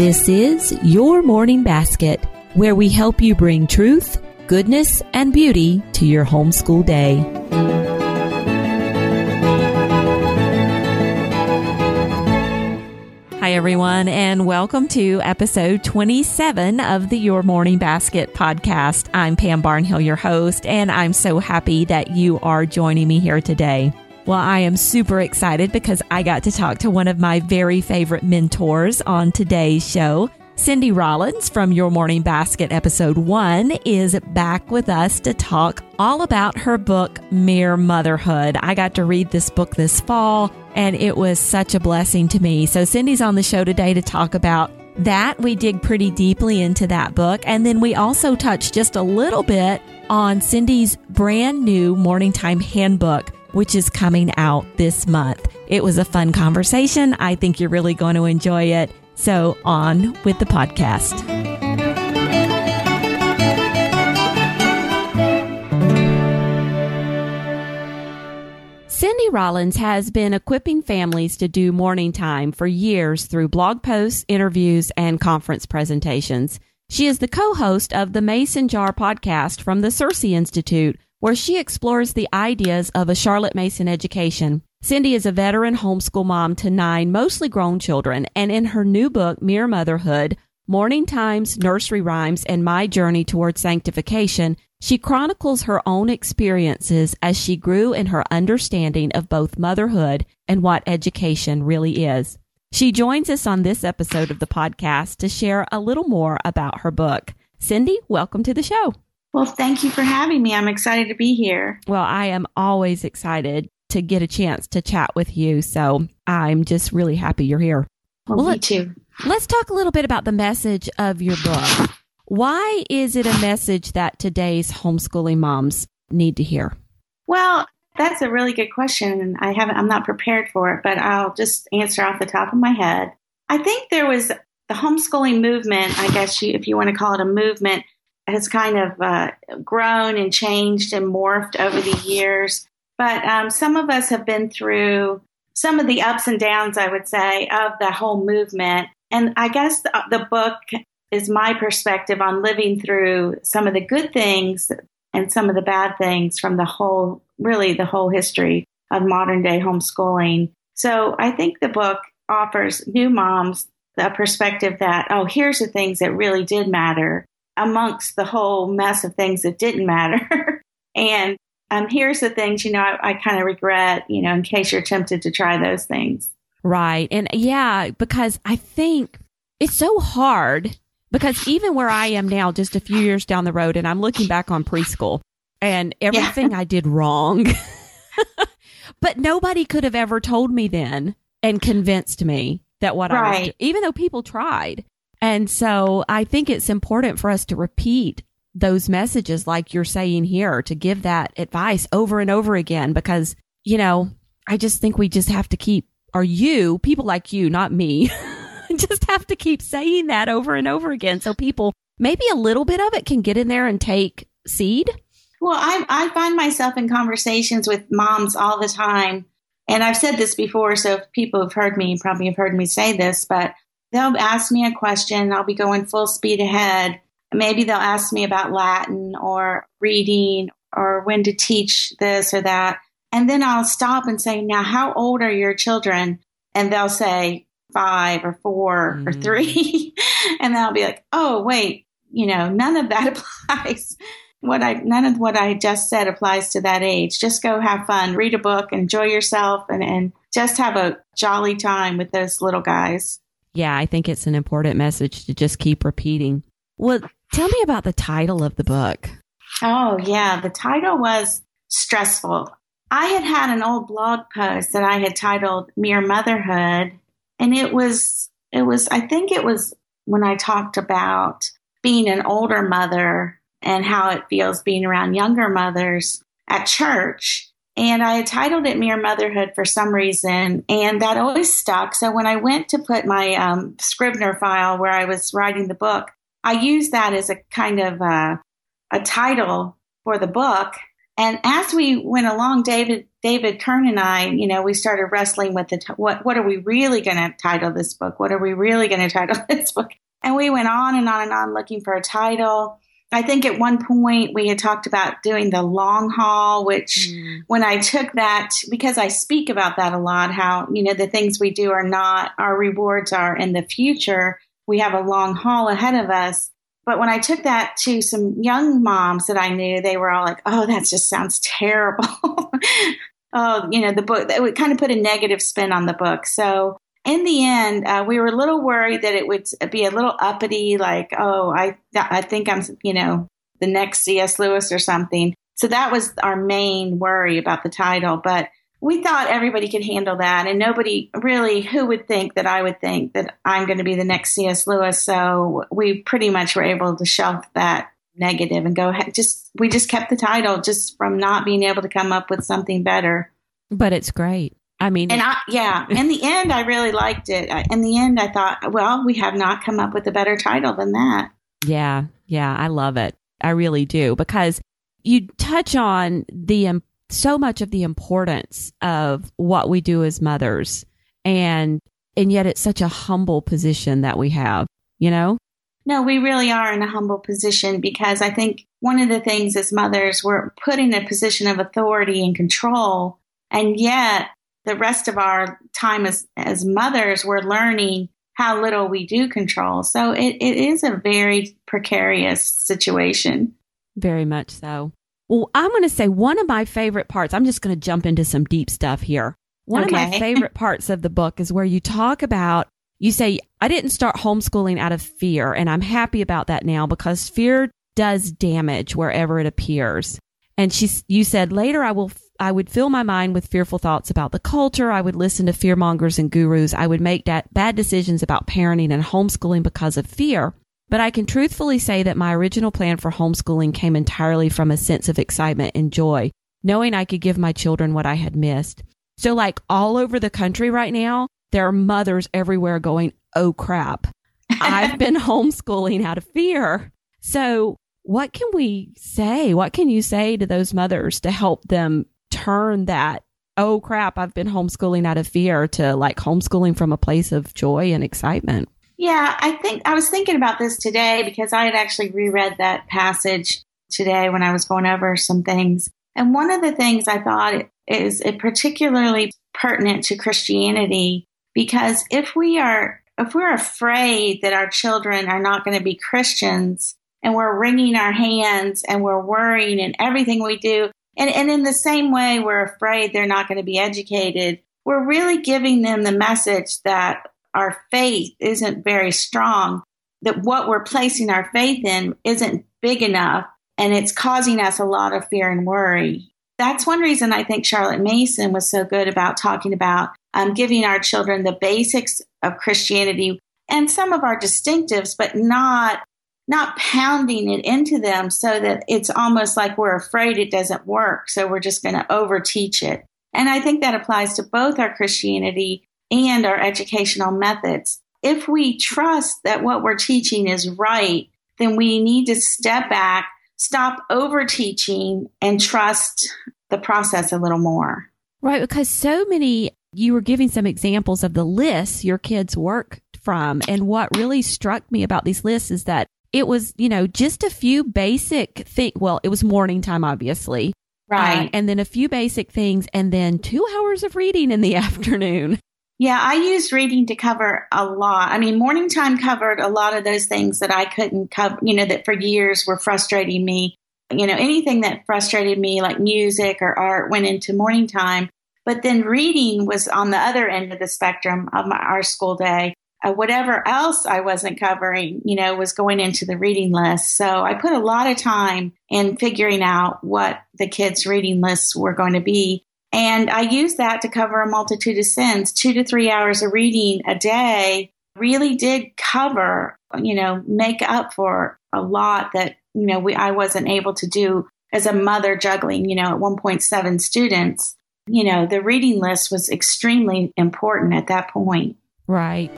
This is Your Morning Basket, where we help you bring truth, goodness, and beauty to your homeschool day. Hi, everyone, and welcome to episode 27 of the Your Morning Basket podcast. I'm Pam Barnhill, your host, and I'm so happy that you are joining me here today. Well, I am super excited because I got to talk to one of my very favorite mentors on today's show. Cindy Rollins from Your Morning Basket episode one is back with us to talk all about her book, Mere Motherhood. I got to read this book this fall and it was such a blessing to me. So Cindy's on the show today to talk about that. We dig pretty deeply into that book. And then we also touch just a little bit on Cindy's brand new morning time handbook which is coming out this month. It was a fun conversation. I think you're really going to enjoy it. So, on with the podcast. Cindy Rollins has been equipping families to do morning time for years through blog posts, interviews, and conference presentations. She is the co host of the Mason Jar podcast from the CiRCE Institute where she explores the ideas of a Charlotte Mason education. Cindy is a veteran homeschool mom to nine mostly grown children, and in her new book, Mere Motherhood, Morning Times, Nursery Rhymes, and My Journey Towards Sanctification, she chronicles her own experiences as she grew in her understanding of both motherhood and what education really is. She joins us on this episode of the podcast to share a little more about her book. Cindy, welcome to the show. Well, thank you for having me. I'm excited to be here. Well, I am always excited to get a chance to chat with you. So I'm just really happy you're here. Well, well me let, too. Let's talk a little bit about the message of your book. Why is it a message that today's homeschooling moms need to hear? Well, that's a really good question, and I haven't. I'm not prepared for it, but I'll just answer off the top of my head. I think there was the homeschooling movement. I guess you, if you want to call it a movement, has kind of uh, grown and changed and morphed over the years. But um, some of us have been through some of the ups and downs, I would say, of the whole movement. And I guess the, the book is my perspective on living through some of the good things and some of the bad things from the whole, really, the whole history of modern day homeschooling. So I think the book offers new moms a perspective that, oh, here's the things that really did matter amongst the whole mess of things that didn't matter. and um, here's the things, you know, I, I kind of regret, you know, in case you're tempted to try those things. Right. And yeah, because I think it's so hard because even where I am now, just a few years down the road, and I'm looking back on preschool and everything yeah. I did wrong. but nobody could have ever told me then and convinced me that what right. I was, even though people tried. And so I think it's important for us to repeat those messages like you're saying here to give that advice over and over again because, you know, I just think we just have to keep, or you, people like you, not me, just have to keep saying that over and over again so people, maybe a little bit of it can get in there and take seed. Well, I, I find myself in conversations with moms all the time. And I've said this before, so people have heard me, probably have heard me say this, but they'll ask me a question. I'll be going full speed ahead. Maybe they'll ask me about Latin or reading or when to teach this or that. And then I'll stop and say, Now, how old are your children? And they'll say five or 4 mm. or three. and then I'll be like, Oh, wait, you know, none of that applies. What I, none of what I just said applies to that age. Just go have fun, read a book, enjoy yourself, and, and just have a jolly time with those little guys. Yeah, I think it's an important message to just keep repeating. Well, tell me about the title of the book. Oh, yeah. The title was Stressful. I had had an old blog post that I had titled Mere Motherhood. And it was, it was, I think it was when I talked about being an older mother and how it feels being around younger mothers at church. And I had titled it Mere Motherhood for some reason, and that always stuck. So when I went to put my um, Scrivener file where I was writing the book, I used that as a kind of uh, a title for the book. And as we went along, David David Kern and I, you know, we started wrestling with the t- what what are we really going to title this book? What are we really going to title this book? And we went on and on and on looking for a title. I think at one point we had talked about doing the long haul, which mm. when I took that, because I speak about that a lot, how, you know, the things we do are not, our rewards are in the future. We have a long haul ahead of us. But when I took that to some young moms that I knew, they were all like, oh, that just sounds terrible. oh, you know, the book, it would kind of put a negative spin on the book. So in the end, uh, we were a little worried that it would be a little uppity, like, oh, I, I think I'm, you know, the next C.S. Lewis or something. So that was our main worry about the title. But we thought everybody could handle that. And nobody really, who would think that I would think that I'm going to be the next C.S. Lewis? So we pretty much were able to shelf that negative and go ahead. Just, we just kept the title just from not being able to come up with something better. But it's great. I mean, and I, yeah, in the end, I really liked it. In the end, I thought, well, we have not come up with a better title than that. Yeah, yeah, I love it. I really do because you touch on the um, so much of the importance of what we do as mothers, and and yet it's such a humble position that we have. You know? No, we really are in a humble position because I think one of the things as mothers, we're put in a position of authority and control, and yet the rest of our time as, as mothers, we're learning how little we do control. So it, it is a very precarious situation. Very much so. Well, I'm going to say one of my favorite parts, I'm just going to jump into some deep stuff here. One okay. of my favorite parts of the book is where you talk about, you say, I didn't start homeschooling out of fear, and I'm happy about that now because fear does damage wherever it appears. And she, you said, later I will I would fill my mind with fearful thoughts about the culture. I would listen to fearmongers and gurus. I would make that bad decisions about parenting and homeschooling because of fear. But I can truthfully say that my original plan for homeschooling came entirely from a sense of excitement and joy, knowing I could give my children what I had missed. So like all over the country right now, there are mothers everywhere going, Oh crap. I've been homeschooling out of fear. So what can we say? What can you say to those mothers to help them turn that oh crap, I've been homeschooling out of fear to like homeschooling from a place of joy and excitement. Yeah, I think I was thinking about this today because I had actually reread that passage today when I was going over some things. And one of the things I thought is it particularly pertinent to Christianity because if we are if we're afraid that our children are not going to be Christians and we're wringing our hands and we're worrying and everything we do and, and in the same way, we're afraid they're not going to be educated. We're really giving them the message that our faith isn't very strong, that what we're placing our faith in isn't big enough, and it's causing us a lot of fear and worry. That's one reason I think Charlotte Mason was so good about talking about um, giving our children the basics of Christianity and some of our distinctives, but not not pounding it into them so that it's almost like we're afraid it doesn't work. So we're just going to overteach it. And I think that applies to both our Christianity and our educational methods. If we trust that what we're teaching is right, then we need to step back, stop overteaching, and trust the process a little more. Right. Because so many, you were giving some examples of the lists your kids work from. And what really struck me about these lists is that it was, you know, just a few basic things. Well, it was morning time, obviously. Right. Uh, and then a few basic things and then two hours of reading in the afternoon. Yeah, I used reading to cover a lot. I mean, morning time covered a lot of those things that I couldn't cover, you know, that for years were frustrating me. You know, anything that frustrated me, like music or art, went into morning time. But then reading was on the other end of the spectrum of my, our school day uh, whatever else I wasn't covering, you know, was going into the reading list. So I put a lot of time in figuring out what the kids' reading lists were going to be. And I used that to cover a multitude of sins. Two to three hours of reading a day really did cover, you know, make up for a lot that, you know, we, I wasn't able to do as a mother juggling, you know, at 1.7 students. You know, the reading list was extremely important at that point. Right.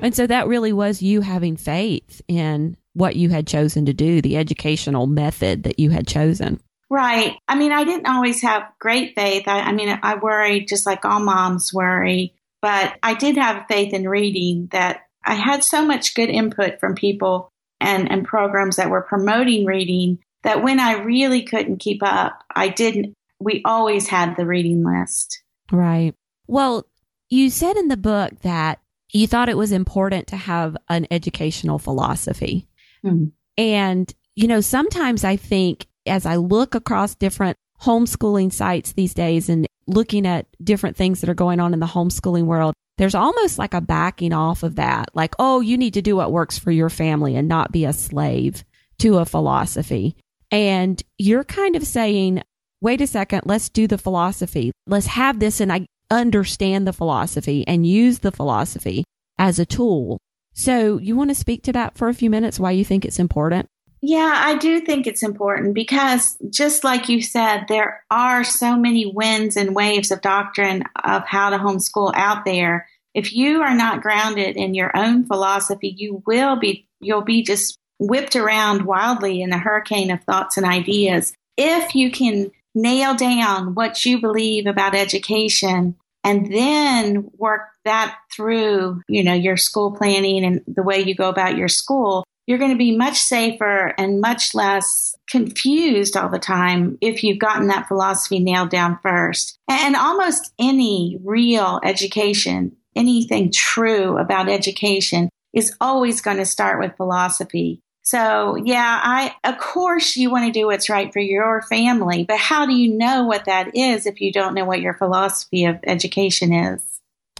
And so that really was you having faith in what you had chosen to do, the educational method that you had chosen. Right. I mean, I didn't always have great faith. I, I mean, I worried just like all moms worry, but I did have faith in reading that I had so much good input from people and, and programs that were promoting reading that when I really couldn't keep up, I didn't, we always had the reading list. Right. Well, you said in the book that you thought it was important to have an educational philosophy. Mm-hmm. And, you know, sometimes I think as I look across different homeschooling sites these days and looking at different things that are going on in the homeschooling world, there's almost like a backing off of that. Like, oh, you need to do what works for your family and not be a slave to a philosophy. And you're kind of saying, wait a second, let's do the philosophy. Let's have this and I understand the philosophy and use the philosophy as a tool. So you want to speak to that for a few minutes, why you think it's important? Yeah, I do think it's important because just like you said, there are so many winds and waves of doctrine of how to homeschool out there. If you are not grounded in your own philosophy, you will be, you'll be just whipped around wildly in a hurricane of thoughts and ideas. If you can nail down what you believe about education and then work that through, you know, your school planning and the way you go about your school, you're going to be much safer and much less confused all the time if you've gotten that philosophy nailed down first. And almost any real education, anything true about education is always going to start with philosophy. So, yeah, I, of course, you want to do what's right for your family, but how do you know what that is if you don't know what your philosophy of education is?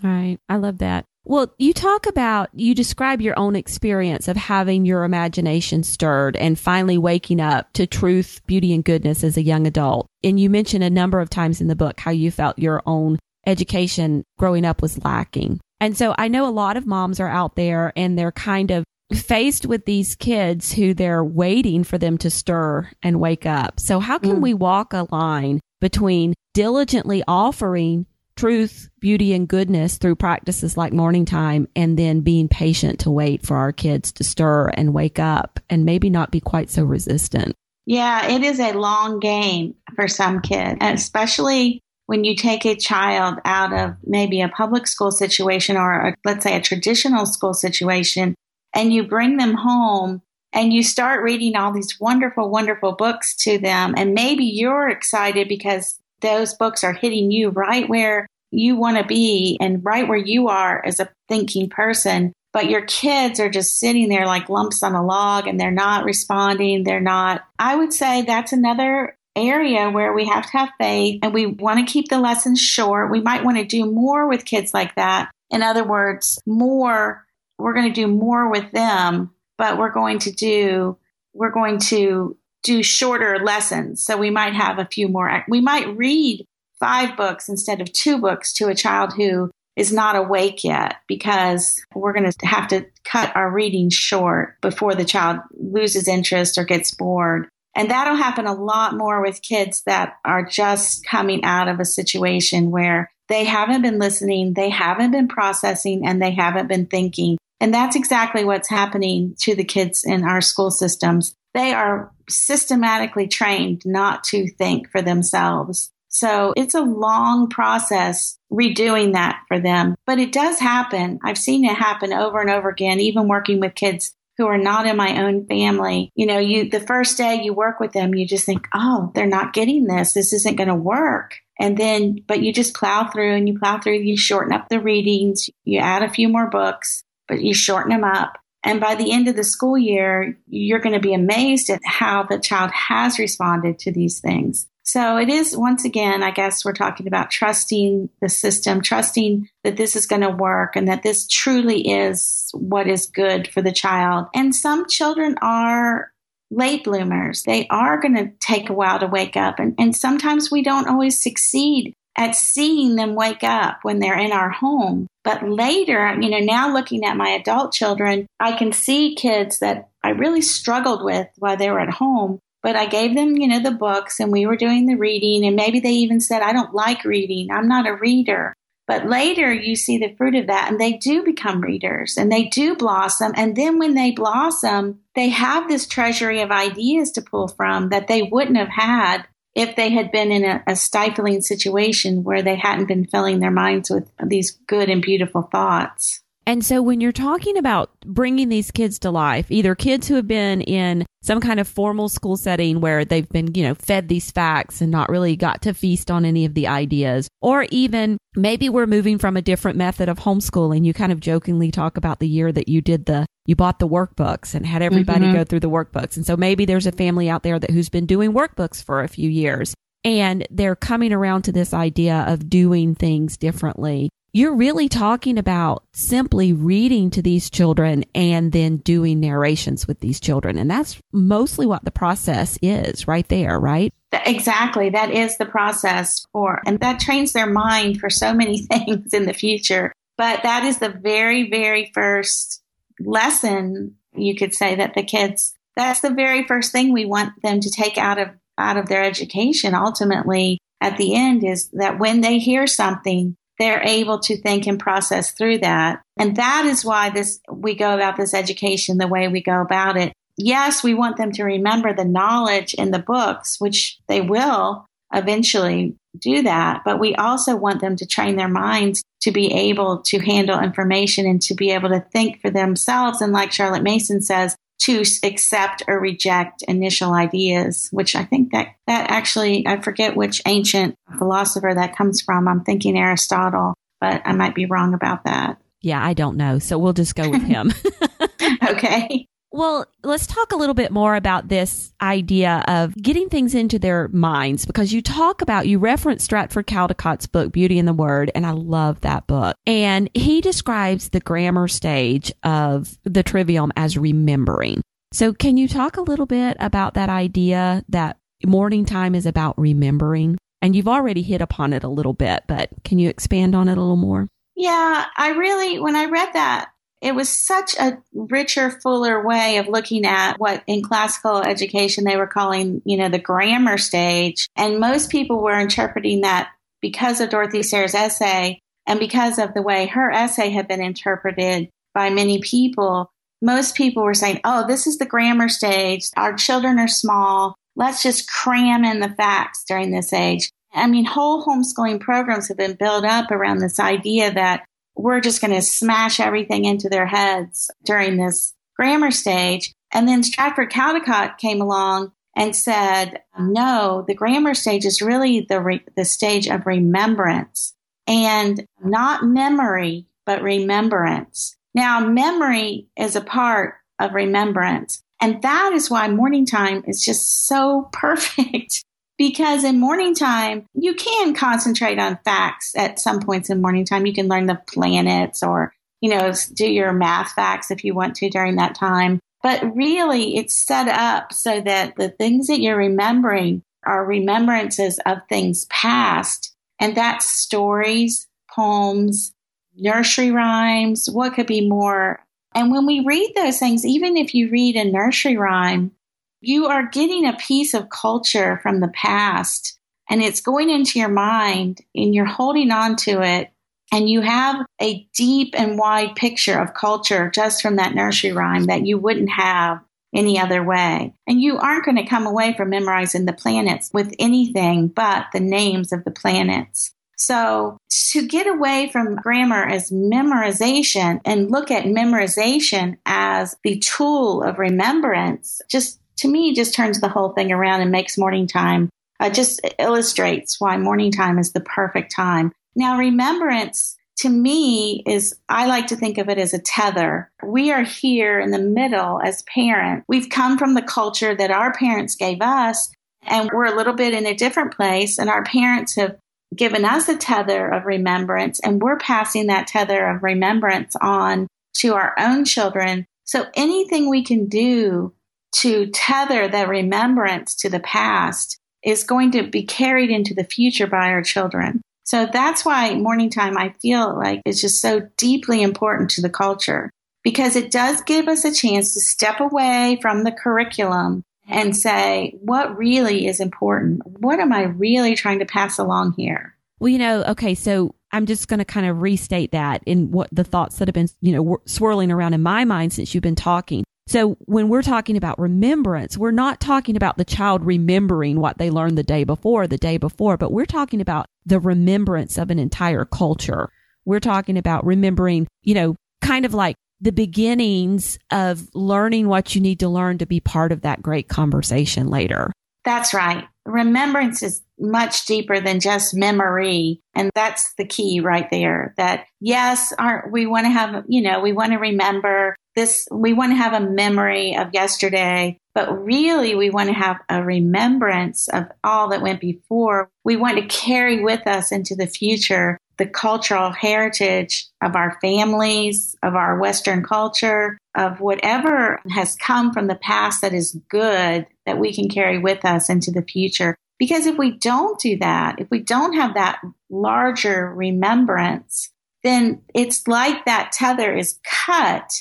Right. I love that. Well, you talk about, you describe your own experience of having your imagination stirred and finally waking up to truth, beauty, and goodness as a young adult. And you mention a number of times in the book how you felt your own education growing up was lacking. And so I know a lot of moms are out there and they're kind of faced with these kids who they're waiting for them to stir and wake up. So how can mm. we walk a line between diligently offering truth, beauty, and goodness through practices like morning time and then being patient to wait for our kids to stir and wake up and maybe not be quite so resistant? Yeah, it is a long game for some kids, especially when you take a child out of maybe a public school situation or a, let's say a traditional school situation and you bring them home and you start reading all these wonderful, wonderful books to them. And maybe you're excited because those books are hitting you right where you want to be and right where you are as a thinking person. But your kids are just sitting there like lumps on a log and they're not responding. They're not. I would say that's another area where we have to have faith and we want to keep the lessons short. We might want to do more with kids like that. In other words, more we're going to do more with them, but we're going to do, we're going to do shorter lessons. So we might have a few more, we might read five books instead of two books to a child who is not awake yet because we're going to have to cut our reading short before the child loses interest or gets bored. And that'll happen a lot more with kids that are just coming out of a situation where they haven't been listening, they haven't been processing, and they haven't been thinking. And that's exactly what's happening to the kids in our school systems. They are systematically trained not to think for themselves. So it's a long process redoing that for them, but it does happen. I've seen it happen over and over again, even working with kids who are not in my own family. You know, you, the first day you work with them, you just think, oh, they're not getting this. This isn't going to work. And then, but you just plow through and you plow through, you shorten up the readings, you add a few more books, but you shorten them up. And by the end of the school year, you're going to be amazed at how the child has responded to these things. So it is, once again, I guess we're talking about trusting the system, trusting that this is going to work and that this truly is what is good for the child. And some children are late bloomers. They are going to take a while to wake up. And, and sometimes we don't always succeed at seeing them wake up when they're in our home. But later, you know, now looking at my adult children, I can see kids that I really struggled with while they were at home. But I gave them, you know, the books and we were doing the reading. And maybe they even said, I don't like reading. I'm not a reader. But later you see the fruit of that and they do become readers and they do blossom. And then when they blossom, they have this treasury of ideas to pull from that they wouldn't have had if they had been in a, a, stifling situation where they hadn't been filling their minds with these good and beautiful thoughts. And so when you're talking about bringing these kids to life, either kids who have been in some kind of formal school setting where they've been, you know, fed these facts and not really got to feast on any of the ideas, or even maybe we're moving from a different method of homeschooling. You kind of jokingly talk about the year that you did the you bought the workbooks and had everybody mm-hmm. go through the workbooks. And so maybe there's a family out there that who's been doing workbooks for a few years and they're coming around to this idea of doing things differently you're really talking about simply reading to these children and then doing narrations with these children. And that's mostly what the process is right there, right? Exactly. That is the process for, and that trains their mind for so many things in the future. But that is the very, very first lesson you could say that the kids, that's the very first thing we want them to take out of, out of their education ultimately at the end is that when they hear something, they're able to think and process through that. And that is why this, we go about this education the way we go about it. Yes, we want them to remember the knowledge in the books, which they will eventually do that, but we also want them to train their minds to be able to handle information and to be able to think for themselves. And like Charlotte Mason says, to accept or reject initial ideas, which I think that that actually, I forget which ancient philosopher that comes from. I'm thinking Aristotle, but I might be wrong about that. Yeah, I don't know. So we'll just go with him. okay. Well, let's talk a little bit more about this idea of getting things into their minds because you talk about, you reference Stratford Caldecott's book, Beauty in the Word, and I love that book. And he describes the grammar stage of the trivium as remembering. So, can you talk a little bit about that idea that morning time is about remembering? And you've already hit upon it a little bit, but can you expand on it a little more? Yeah, I really, when I read that, it was such a richer, fuller way of looking at what in classical education they were calling, you know, the grammar stage. And most people were interpreting that because of Dorothy Sayers' essay and because of the way her essay had been interpreted by many people. Most people were saying, oh, this is the grammar stage. Our children are small. Let's just cram in the facts during this age. I mean, whole homeschooling programs have been built up around this idea that we're just going to smash everything into their heads during this grammar stage. And then Stratford Caldecott came along and said, no, the grammar stage is really the, re- the stage of remembrance and not memory, but remembrance. Now, memory is a part of remembrance. And that is why morning time is just so perfect because in morning time, you can concentrate on facts at some points in morning time. You can learn the planets or, you know, do your math facts if you want to during that time. But really, it's set up so that the things that you're remembering are remembrances of things past. And that's stories, poems, nursery rhymes. What could be more? And when we read those things, even if you read a nursery rhyme, you are getting a piece of culture from the past and it's going into your mind and you're holding on to it and you have a deep and wide picture of culture just from that nursery rhyme that you wouldn't have any other way. And you aren't going to come away from memorizing the planets with anything but the names of the planets. So to get away from grammar as memorization and look at memorization as the tool of remembrance just to me just turns the whole thing around and makes morning time uh, just illustrates why morning time is the perfect time. Now, remembrance to me is, I like to think of it as a tether. We are here in the middle as parents. We've come from the culture that our parents gave us, and we're a little bit in a different place, and our parents have given us a tether of remembrance, and we're passing that tether of remembrance on to our own children. So anything we can do to tether the remembrance to the past is going to be carried into the future by our children. So that's why morning time I feel like is just so deeply important to the culture because it does give us a chance to step away from the curriculum and say, what really is important? What am I really trying to pass along here? Well, you know, okay, so I'm just going to kind of restate that in what the thoughts that have been, you know, swirling around in my mind since you've been talking. So when we're talking about remembrance, we're not talking about the child remembering what they learned the day before, the day before, but we're talking about the remembrance of an entire culture. We're talking about remembering, you know, kind of like the beginnings of learning what you need to learn to be part of that great conversation later. That's right. Remembrance is much deeper than just memory. And that's the key right there that yes, our, we want to have, you know, we want to remember this, we want to have a memory of yesterday, but really we want to have a remembrance of all that went before. We want to carry with us into the future the cultural heritage of our families, of our Western culture, of whatever has come from the past that is good that we can carry with us into the future. Because if we don't do that, if we don't have that larger remembrance, then it's like that tether is cut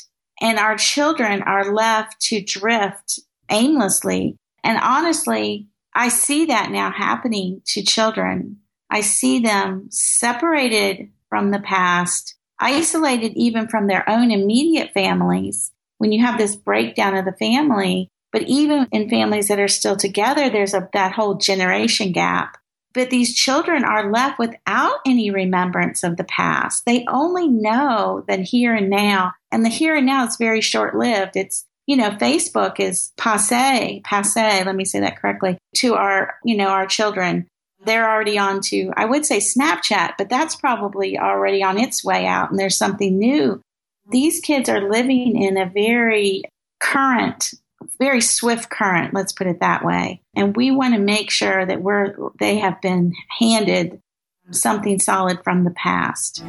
and our children are left to drift aimlessly. And honestly, I see that now happening to children. I see them separated from the past, isolated even from their own immediate families. When you have this breakdown of the family, but even in families that are still together, there's a, that whole generation gap. But these children are left without any remembrance of the past. They only know the here and now, and the here and now is very short lived. It's, you know, Facebook is passe, passe, let me say that correctly, to our, you know, our children. They're already on to, I would say Snapchat, but that's probably already on its way out and there's something new. These kids are living in a very current very swift current, let's put it that way. And we want to make sure that we're they have been handed something solid from the past.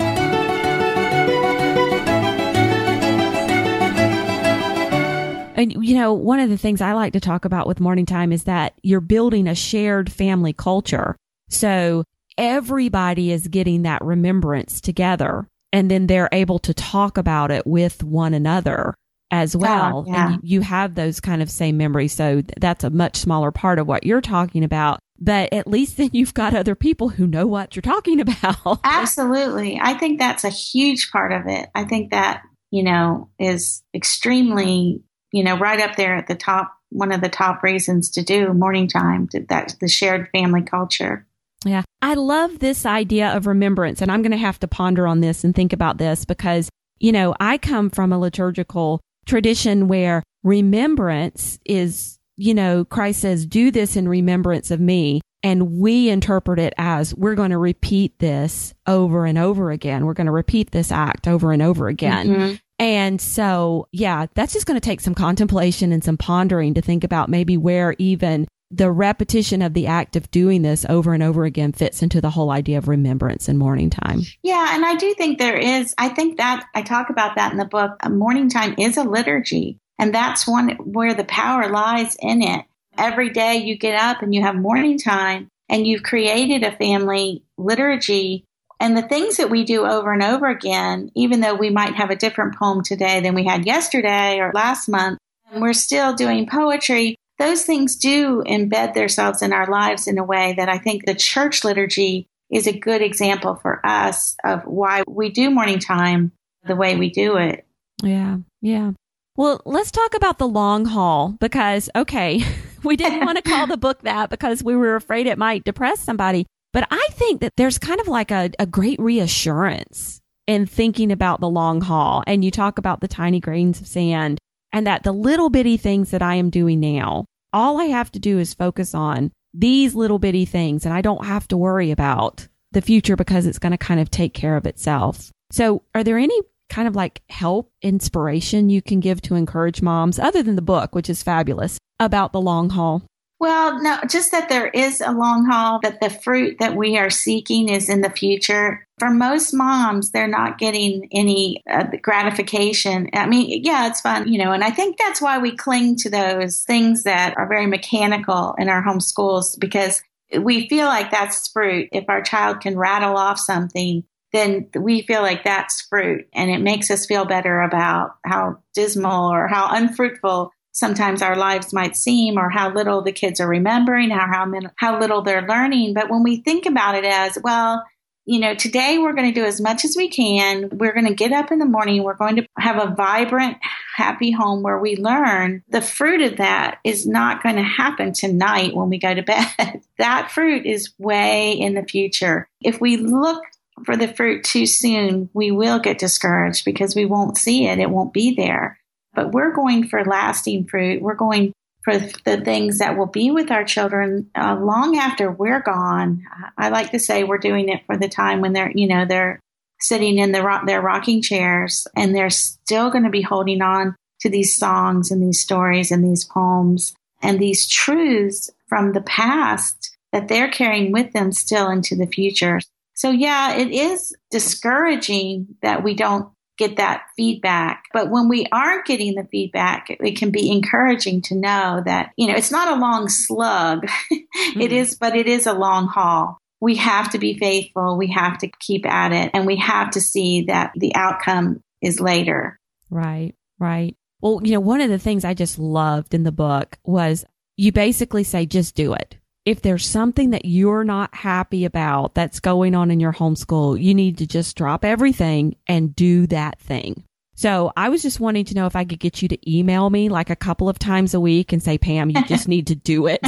And you know, one of the things I like to talk about with morning time is that you're building a shared family culture. So everybody is getting that remembrance together and then they're able to talk about it with one another as oh, well. Oh, yeah. And you have those kind of same memories. So that's a much smaller part of what you're talking about. But at least then you've got other people who know what you're talking about. Absolutely. I think that's a huge part of it. I think that, you know, is extremely, you know, right up there at the top, one of the top reasons to do morning time, to, that the shared family culture. Yeah. I love this idea of remembrance. And I'm going to have to ponder on this and think about this because, you know, I come from a liturgical tradition where remembrance is, you know, Christ says, do this in remembrance of me. And we interpret it as we're going to repeat this over and over again. We're going to repeat this act over and over again. Mm-hmm. And so, yeah, that's just going to take some contemplation and some pondering to think about maybe where even the repetition of the act of doing this over and over again fits into the whole idea of remembrance and morning time. Yeah, and I do think there is, I think that I talk about that in the book. Morning time is a liturgy, and that's one where the power lies in it. Every day you get up and you have morning time, and you've created a family liturgy. And the things that we do over and over again, even though we might have a different poem today than we had yesterday or last month, we're still doing poetry those things do embed themselves in our lives in a way that I think the church liturgy is a good example for us of why we do morning time the way we do it. Yeah. Yeah. Well, let's talk about the long haul because, okay, we didn't want to call the book that because we were afraid it might depress somebody. But I think that there's kind of like a, a great reassurance in thinking about the long haul. And you talk about the tiny grains of sand and that the little bitty things that I am doing now, all I have to do is focus on these little bitty things and I don't have to worry about the future because it's going to kind of take care of itself. So are there any kind of like help, inspiration you can give to encourage moms other than the book, which is fabulous about the long haul? Well, no, just that there is a long haul, that the fruit that we are seeking is in the future. For most moms, they're not getting any uh, gratification. I mean, yeah, it's fun, you know, and I think that's why we cling to those things that are very mechanical in our home schools because we feel like that's fruit. If our child can rattle off something, then we feel like that's fruit and it makes us feel better about how dismal or how unfruitful sometimes our lives might seem or how little the kids are remembering or how, how little they're learning. But when we think about it as, well, you know, today we're going to do as much as we can. We're going to get up in the morning. We're going to have a vibrant, happy home where we learn the fruit of that is not going to happen tonight when we go to bed. that fruit is way in the future. If we look for the fruit too soon, we will get discouraged because we won't see it. It won't be there. But we're going for lasting fruit. We're going for the things that will be with our children uh, long after we're gone. I like to say we're doing it for the time when they're, you know, they're sitting in the ro- their rocking chairs and they're still going to be holding on to these songs and these stories and these poems and these truths from the past that they're carrying with them still into the future. So yeah, it is discouraging that we don't get that feedback. But when we aren't getting the feedback, it can be encouraging to know that, you know, it's not a long slug. mm-hmm. it is, but it is a long haul. We have to be faithful. We have to keep at it and we have to see that the outcome is later. Right, right. Well, you know, one of the things I just loved in the book was you basically say, just do it if there's something that you're not happy about that's going on in your homeschool, you need to just drop everything and do that thing. So I was just wanting to know if I could get you to email me like a couple of times a week and say, Pam, you just need to do it.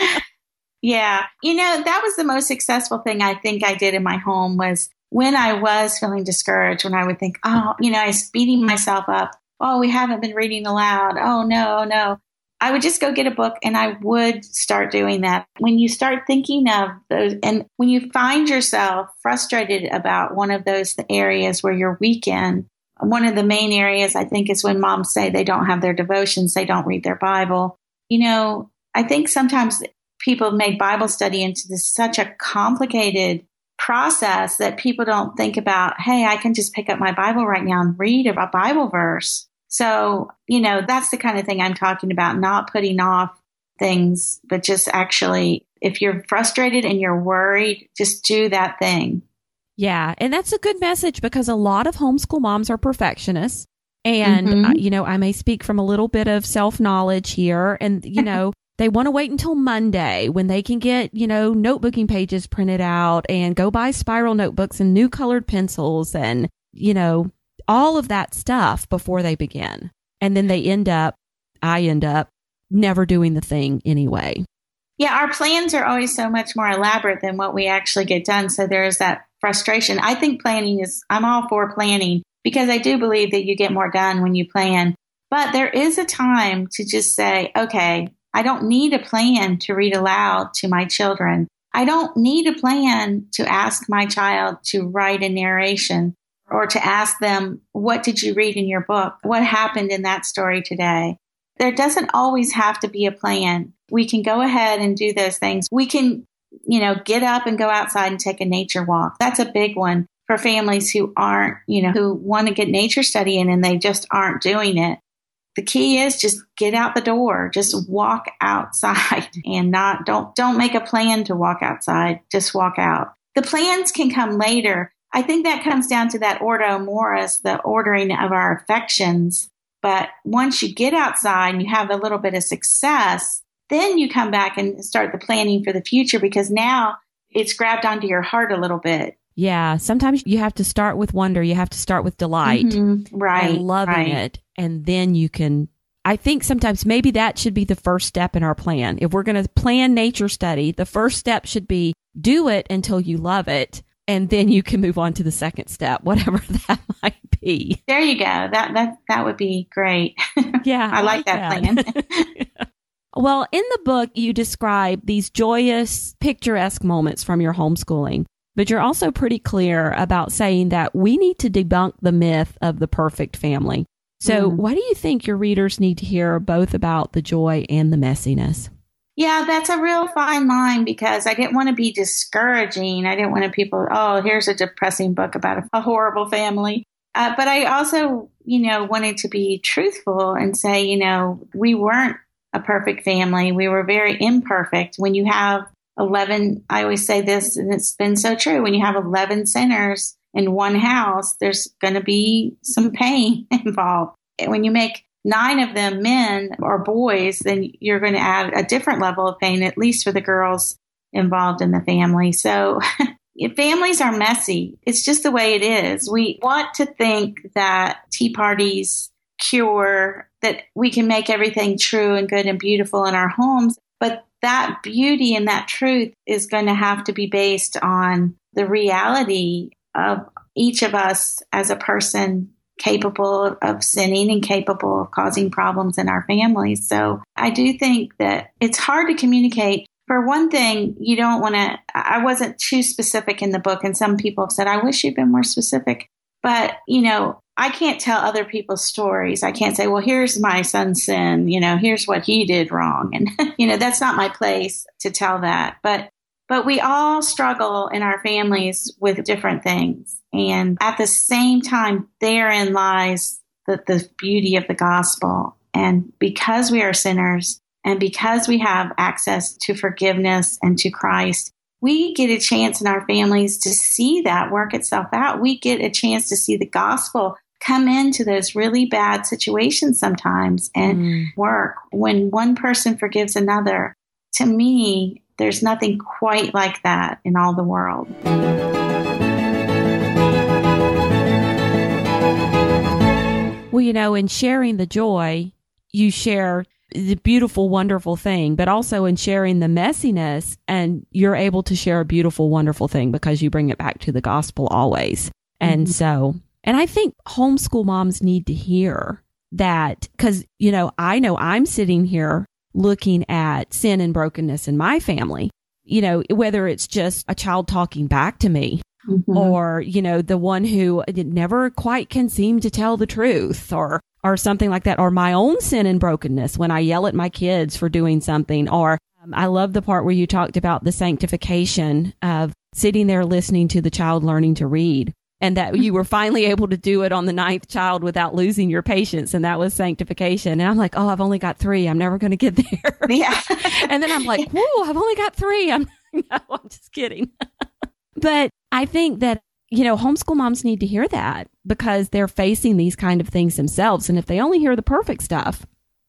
yeah. You know, that was the most successful thing I think I did in my home was when I was feeling discouraged, when I would think, oh, you know, I was beating myself up. Oh, we haven't been reading aloud. Oh, no, no. I would just go get a book and I would start doing that. When you start thinking of those, and when you find yourself frustrated about one of those areas where you're weak in, one of the main areas I think is when moms say they don't have their devotions, they don't read their Bible. You know, I think sometimes people have made Bible study into this such a complicated process that people don't think about, hey, I can just pick up my Bible right now and read a Bible verse. So, you know, that's the kind of thing I'm talking about, not putting off things, but just actually, if you're frustrated and you're worried, just do that thing. Yeah. And that's a good message because a lot of homeschool moms are perfectionists. And, mm-hmm. uh, you know, I may speak from a little bit of self knowledge here. And, you know, they want to wait until Monday when they can get, you know, notebooking pages printed out and go buy spiral notebooks and new colored pencils and, you know, all of that stuff before they begin. And then they end up, I end up never doing the thing anyway. Yeah, our plans are always so much more elaborate than what we actually get done. So there's that frustration. I think planning is, I'm all for planning because I do believe that you get more done when you plan. But there is a time to just say, okay, I don't need a plan to read aloud to my children. I don't need a plan to ask my child to write a narration or to ask them, what did you read in your book? What happened in that story today? There doesn't always have to be a plan. We can go ahead and do those things. We can, you know, get up and go outside and take a nature walk. That's a big one for families who aren't, you know, who want to get nature studying and they just aren't doing it. The key is just get out the door, just walk outside and not, don't, don't make a plan to walk outside. Just walk out. The plans can come later I think that comes down to that ordo amoris, the ordering of our affections. But once you get outside and you have a little bit of success, then you come back and start the planning for the future because now it's grabbed onto your heart a little bit. Yeah, sometimes you have to start with wonder. You have to start with delight, mm-hmm. right? And loving right. it, and then you can. I think sometimes maybe that should be the first step in our plan. If we're going to plan nature study, the first step should be do it until you love it, and then you can move on to the second step, whatever that might be. There you go. That that that would be great. Yeah, I, like, that, that. plan. well, in the book, you describe these joyous, picturesque moments from your homeschooling, but you're also pretty clear about saying that we need to debunk the myth of the perfect family. So, mm. what do you think your readers need to hear both about the joy and the messiness? Yeah, that's a real fine line because I didn't want to be discouraging. I didn't want to people, oh, here's a depressing book about a, a horrible family. Uh, but I also, you know, wanted to be truthful and say, you know, we weren't a perfect family. We were very imperfect. When you have 11, I always say this, and it's been so true. When you have 11 sinners in one house, there's going to be some pain involved. When you make nine of them men or boys, then you're going to add a different level of pain, at least for the girls involved in the family. So families are messy. It's just the way it is. We want to think that tea parties cure, that we can make everything true and good and beautiful in our homes. But that beauty and that truth is going to have to be based on the reality of each of us as a person capable of sinning and capable of causing problems in our families. So I do think that it's hard to communicate. For one thing, you don't want to, I wasn't too specific in the book, and some people have said, I wish you'd been more specific. But, you know, I can't tell other people's stories. I can't say, well, here's my son's sin, you know, here's what he did wrong. And, you know, that's not my place to tell that. But, but we all struggle in our families with different things. And at the same time, therein lies the, the beauty of the gospel. And because we are sinners and because we have access to forgiveness and to Christ, we get a chance in our families to see that work itself out. We get a chance to see the gospel come into those really bad situations sometimes and mm. work. When one person forgives another, to me, there's nothing quite like that in all the world. Well, you know, in sharing the joy, you share the beautiful, wonderful thing, but also in sharing the messiness, and you're able to share a beautiful, wonderful thing because you bring it back to the gospel always. And mm-hmm. so and I think homeschool moms need to hear that because, you know, I know I'm sitting here looking at sin and brokenness in my family, you know, whether it's just a child talking back to me mm-hmm. or, you know, the one who never quite can seem to tell the truth or, or something like that, or my own sin and brokenness when I yell at my kids for doing something. Or um, I love the part where you talked about the sanctification of sitting there listening to the child learning to read and that you were finally able to do it on the ninth child without losing your patience. And that was sanctification. And I'm like, oh, I've only got three. I'm never going to get there. Yeah. and then I'm like, whoa, I've only got three. I'm, no, I'm just kidding. but I think that, you know, homeschool moms need to hear that because they're facing these kind of things themselves. And if they only hear the perfect stuff.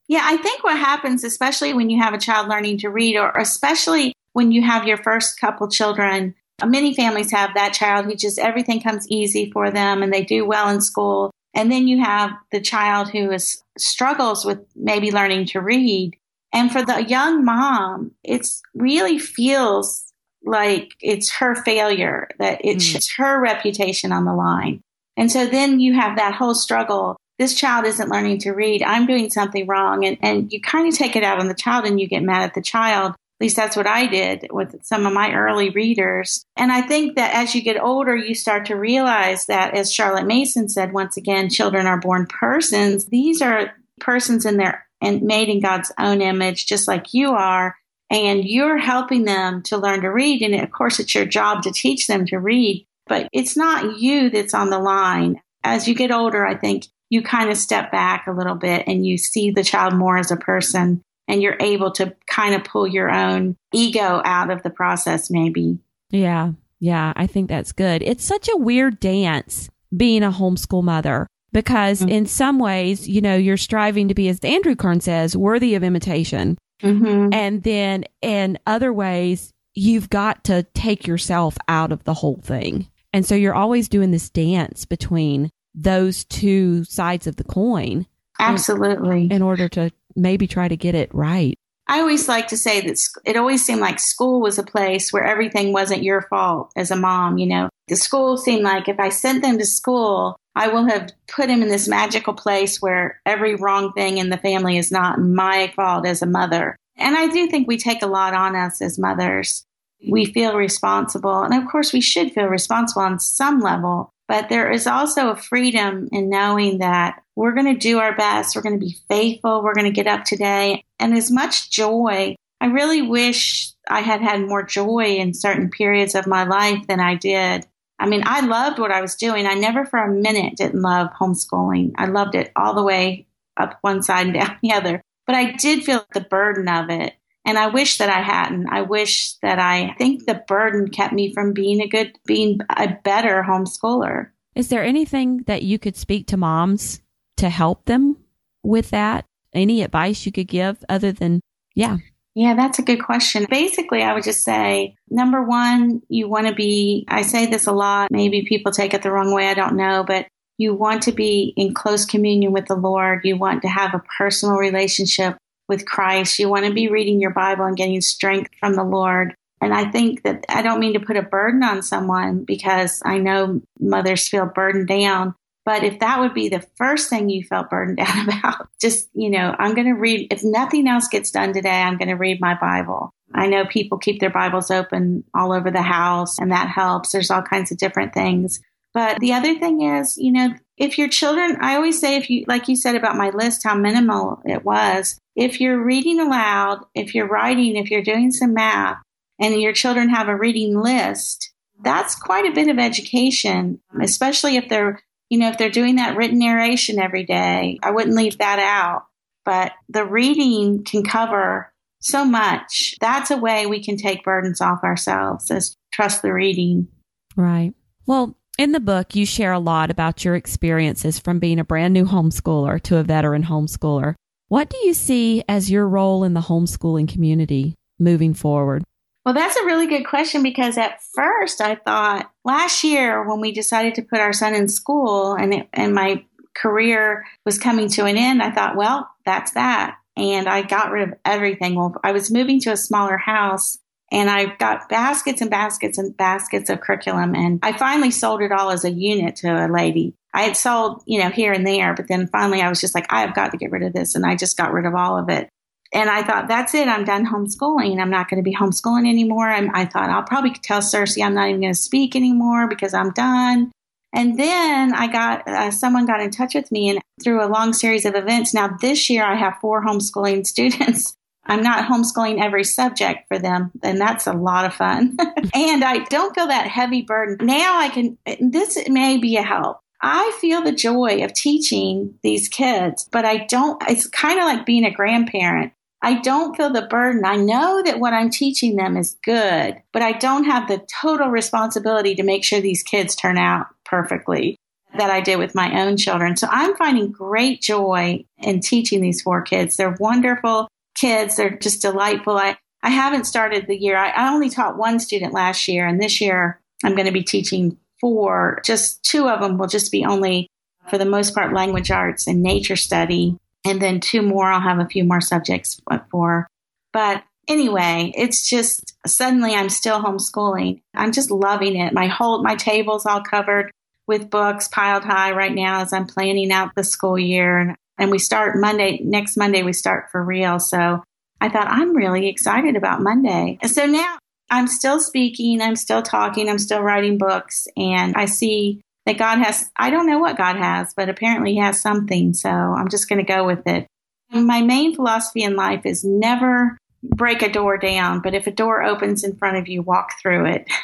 Yeah, I think what happens, especially when you have a child learning to read, or especially when you have your first couple children Many families have that child who just everything comes easy for them and they do well in school. And then you have the child who is struggles with maybe learning to read. And for the young mom, it's really feels like it's her failure, that it's mm. her reputation on the line. And so then you have that whole struggle. This child isn't learning to read. I'm doing something wrong. And, and you kind of take it out on the child and you get mad at the child. At least that's what I did with some of my early readers. And I think that as you get older, you start to realize that, as Charlotte Mason said, once again, children are born persons. These are persons in their and made in God's own image, just like you are. And you're helping them to learn to read. And of course, it's your job to teach them to read, but it's not you that's on the line. As you get older, I think you kind of step back a little bit and you see the child more as a person and you're able to kind of pull your own ego out of the process, maybe. Yeah. Yeah. I think that's good. It's such a weird dance being a homeschool mother because mm-hmm. in some ways, you know, you're striving to be, as Andrew Kern says, worthy of imitation. Mm-hmm. And then in other ways, you've got to take yourself out of the whole thing. And so you're always doing this dance between those two sides of the coin. Absolutely. In, in order to maybe try to get it right. I always like to say that it always seemed like school was a place where everything wasn't your fault as a mom. You know, the school seemed like if I sent them to school, I will have put him in this magical place where every wrong thing in the family is not my fault as a mother. And I do think we take a lot on us as mothers. We feel responsible. And of course, we should feel responsible on some level. But there is also a freedom in knowing that we're going to do our best. We're going to be faithful. We're going to get up today. And as much joy, I really wish I had had more joy in certain periods of my life than I did. I mean, I loved what I was doing. I never for a minute didn't love homeschooling. I loved it all the way up one side and down the other. But I did feel the burden of it. And I wish that I hadn't. I wish that I think the burden kept me from being a good, being a better homeschooler. Is there anything that you could speak to moms to help them with that? Any advice you could give other than, yeah? Yeah, that's a good question. Basically, I would just say number one, you want to be, I say this a lot, maybe people take it the wrong way, I don't know, but you want to be in close communion with the Lord. You want to have a personal relationship with Christ. You want to be reading your Bible and getting strength from the Lord. And I think that I don't mean to put a burden on someone because I know mothers feel burdened down. But if that would be the first thing you felt burdened down about, just, you know, I'm going to read, if nothing else gets done today, I'm going to read my Bible. I know people keep their Bibles open all over the house and that helps. There's all kinds of different things. But the other thing is, you know, if your children, I always say, if you, like you said about my list, how minimal it was, if you're reading aloud, if you're writing, if you're doing some math, and your children have a reading list, that's quite a bit of education, especially if they're, you know, if they're doing that written narration every day. I wouldn't leave that out. But the reading can cover so much. That's a way we can take burdens off ourselves is trust the reading. Right. Well, in the book, you share a lot about your experiences from being a brand new homeschooler to a veteran homeschooler. What do you see as your role in the homeschooling community moving forward? Well, that's a really good question because at first I thought last year when we decided to put our son in school and it, and my career was coming to an end, I thought, well, that's that. And I got rid of everything. Well, I was moving to a smaller house and I got baskets and baskets and baskets of curriculum and I finally sold it all as a unit to a lady. I had sold, you know, here and there, but then finally I was just like, I have got to get rid of this. And I just got rid of all of it and I thought, that's it. I'm done homeschooling. I'm not going to be homeschooling anymore. I thought, I'll probably tell CiRCE I'm not even going to speak anymore because I'm done. And then I got, uh, someone got in touch with me and through a long series of events. Now, this year I have four homeschooling students. I'm not homeschooling every subject for them, and that's a lot of fun. and I don't feel that heavy burden. Now I can, this may be a help. I feel the joy of teaching these kids, but I don't, it's kind of like being a grandparent. I don't feel the burden. I know that what I'm teaching them is good, but I don't have the total responsibility to make sure these kids turn out perfectly that I did with my own children. So I'm finding great joy in teaching these four kids. They're wonderful kids. They're just delightful. I, I haven't started the year. I, I only taught one student last year, and this year I'm going to be teaching four. Just two of them will just be only, for the most part, language arts and nature study. And then two more, I'll have a few more subjects for. But anyway, it's just suddenly I'm still homeschooling. I'm just loving it. My whole, my table's all covered with books piled high right now as I'm planning out the school year. And, we start Monday, next Monday, we start for real. So I thought I'm really excited about Monday. So now I'm still speaking, I'm still talking, I'm still writing books, and I see that God has, I don't know what God has, but apparently He has something. So I'm just going to go with it. My main philosophy in life is never break a door down, but if a door opens in front of you, walk through it.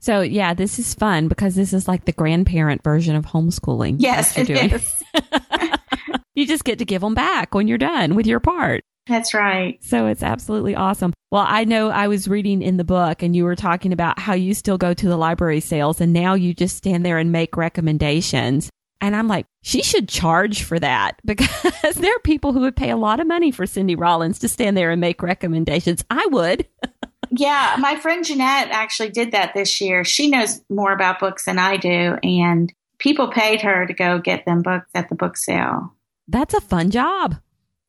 So yeah, this is fun because this is like the grandparent version of homeschooling. Yes, it is. you just get to give them back when you're done with your part. That's right. So it's absolutely awesome. Well, I know I was reading in the book and you were talking about how you still go to the library sales and now you just stand there and make recommendations. And I'm like, she should charge for that because there are people who would pay a lot of money for Cindy Rollins to stand there and make recommendations. I would. yeah, my friend Jeanette actually did that this year. She knows more about books than I do. And people paid her to go get them books at the book sale. That's a fun job.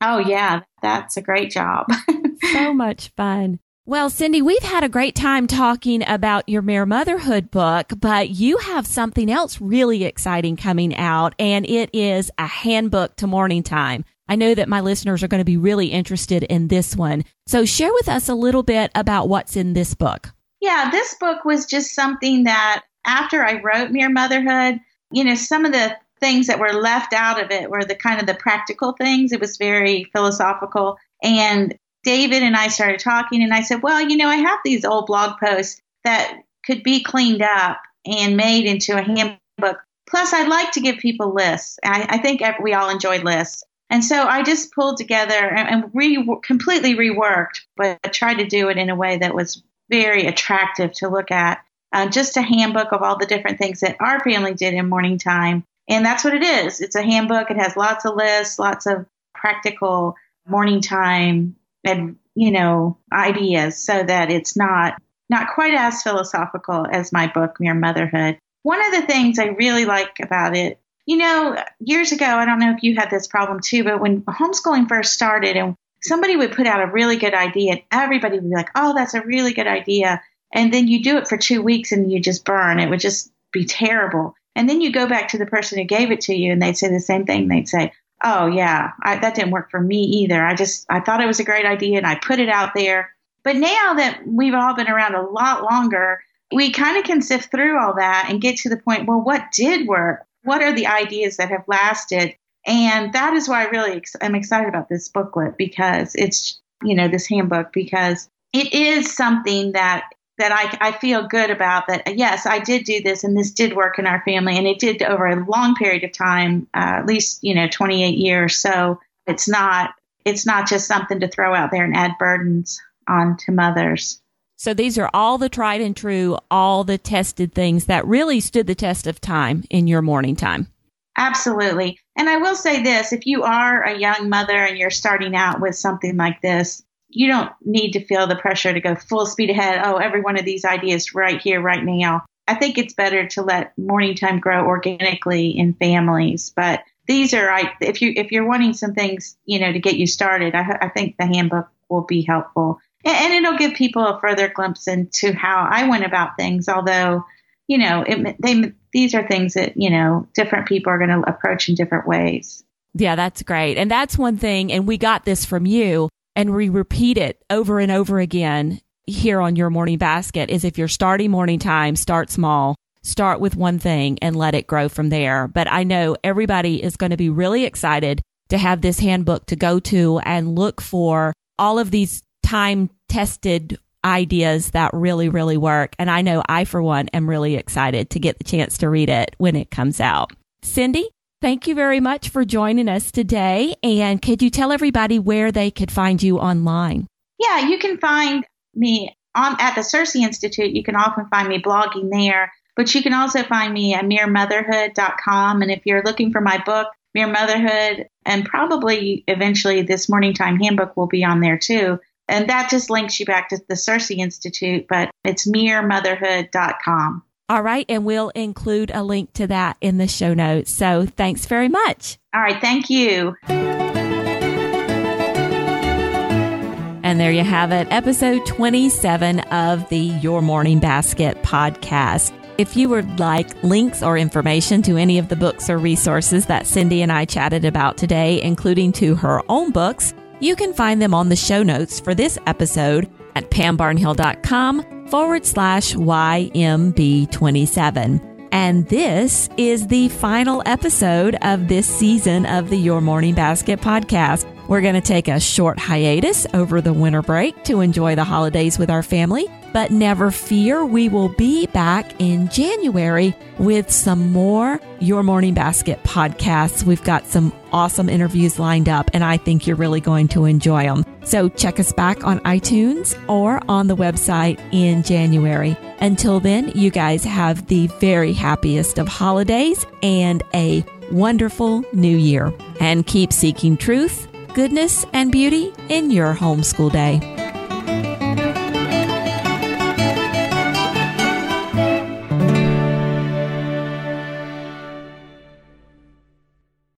Oh, yeah, that's a great job. so much fun. Well, Cindy, we've had a great time talking about your Mere Motherhood book, but you have something else really exciting coming out, and it is a handbook to morning time. I know that my listeners are going to be really interested in this one. So share with us a little bit about what's in this book. Yeah, this book was just something that after I wrote Mere Motherhood, you know, some of the things that were left out of it were the kind of the practical things. It was very philosophical. And David and I started talking, and I said, Well, you know, I have these old blog posts that could be cleaned up and made into a handbook. Plus, I'd like to give people lists. I, I think we all enjoy lists. And so I just pulled together and, and re, completely reworked, but tried to do it in a way that was very attractive to look at. Uh, just a handbook of all the different things that our family did in morning time and that's what it is. It's a handbook. It has lots of lists, lots of practical morning time and you know, ideas so that it's not not quite as philosophical as my book, Mere Motherhood. One of the things I really like about it, you know, years ago, I don't know if you had this problem too, but when homeschooling first started and somebody would put out a really good idea and everybody would be like, oh, that's a really good idea. And then you do it for two weeks and you just burn. It would just be terrible. And then you go back to the person who gave it to you and they'd say the same thing. They'd say, oh, yeah, I, that didn't work for me either. I just, I thought it was a great idea and I put it out there. But now that we've all been around a lot longer, we kind of can sift through all that and get to the point, well, what did work? What are the ideas that have lasted? And that is why I really am excited about this booklet because it's, you know, this handbook because it is something that that I, I feel good about that yes i did do this and this did work in our family. And it did over a long period of time uh, at least you know 28 years. So it's not it's not just something to throw out there and add burdens onto mothers. So these are all the tried and true all the tested things that really stood the test of time in your morning time. Absolutely. And i will say this if you are a young mother and you're starting out with something like this you don't need to feel the pressure to go full speed ahead. Oh, every one of these ideas right here, right now. I think it's better to let morning time grow organically in families. But these are, I, if you if you're wanting some things, you know, to get you started, I, I think the handbook will be helpful, and, and, it'll give people a further glimpse into how I went about things. Although, you know, it, they these are things that you know different people are going to approach in different ways. Yeah, that's great, and that's one thing. And we got this from you and we repeat it over and over again here on your morning basket is if you're starting morning time, start small. Start with one thing and let it grow from there. But I know everybody is going to be really excited to have this handbook to go to and look for all of these time tested ideas that really, really work. And I know I, for one, am really excited to get the chance to read it when it comes out. Cindy, Thank you very much for joining us today. And could you tell everybody where they could find you online? Yeah, you can find me on at the CiRCE Institute. You can often find me blogging there, but you can also find me at meremotherhood.com. And if you're looking for my book, Mere Motherhood, and probably eventually this Morning Time Handbook will be on there too. And that just links you back to the CiRCE Institute, but it's meremotherhood.com. All right. And we'll include a link to that in the show notes. So thanks very much. All right. Thank you. And there you have it, episode 27 of the Your Morning Basket podcast. If you would like links or information to any of the books or resources that Cindy and I chatted about today, including to her own books, you can find them on the show notes for this episode at pambarnhill.com forward slash YMB27. And this is the final episode of this season of the Your Morning Basket podcast. We're going to take a short hiatus over the winter break to enjoy the holidays with our family. But never fear, we will be back in January with some more Your Morning Basket podcasts. We've got some awesome interviews lined up, and I think you're really going to enjoy them. So check us back on iTunes or on the website in January. Until then, you guys have the very happiest of holidays and a wonderful new year. And keep seeking truth, goodness, and beauty in your homeschool day.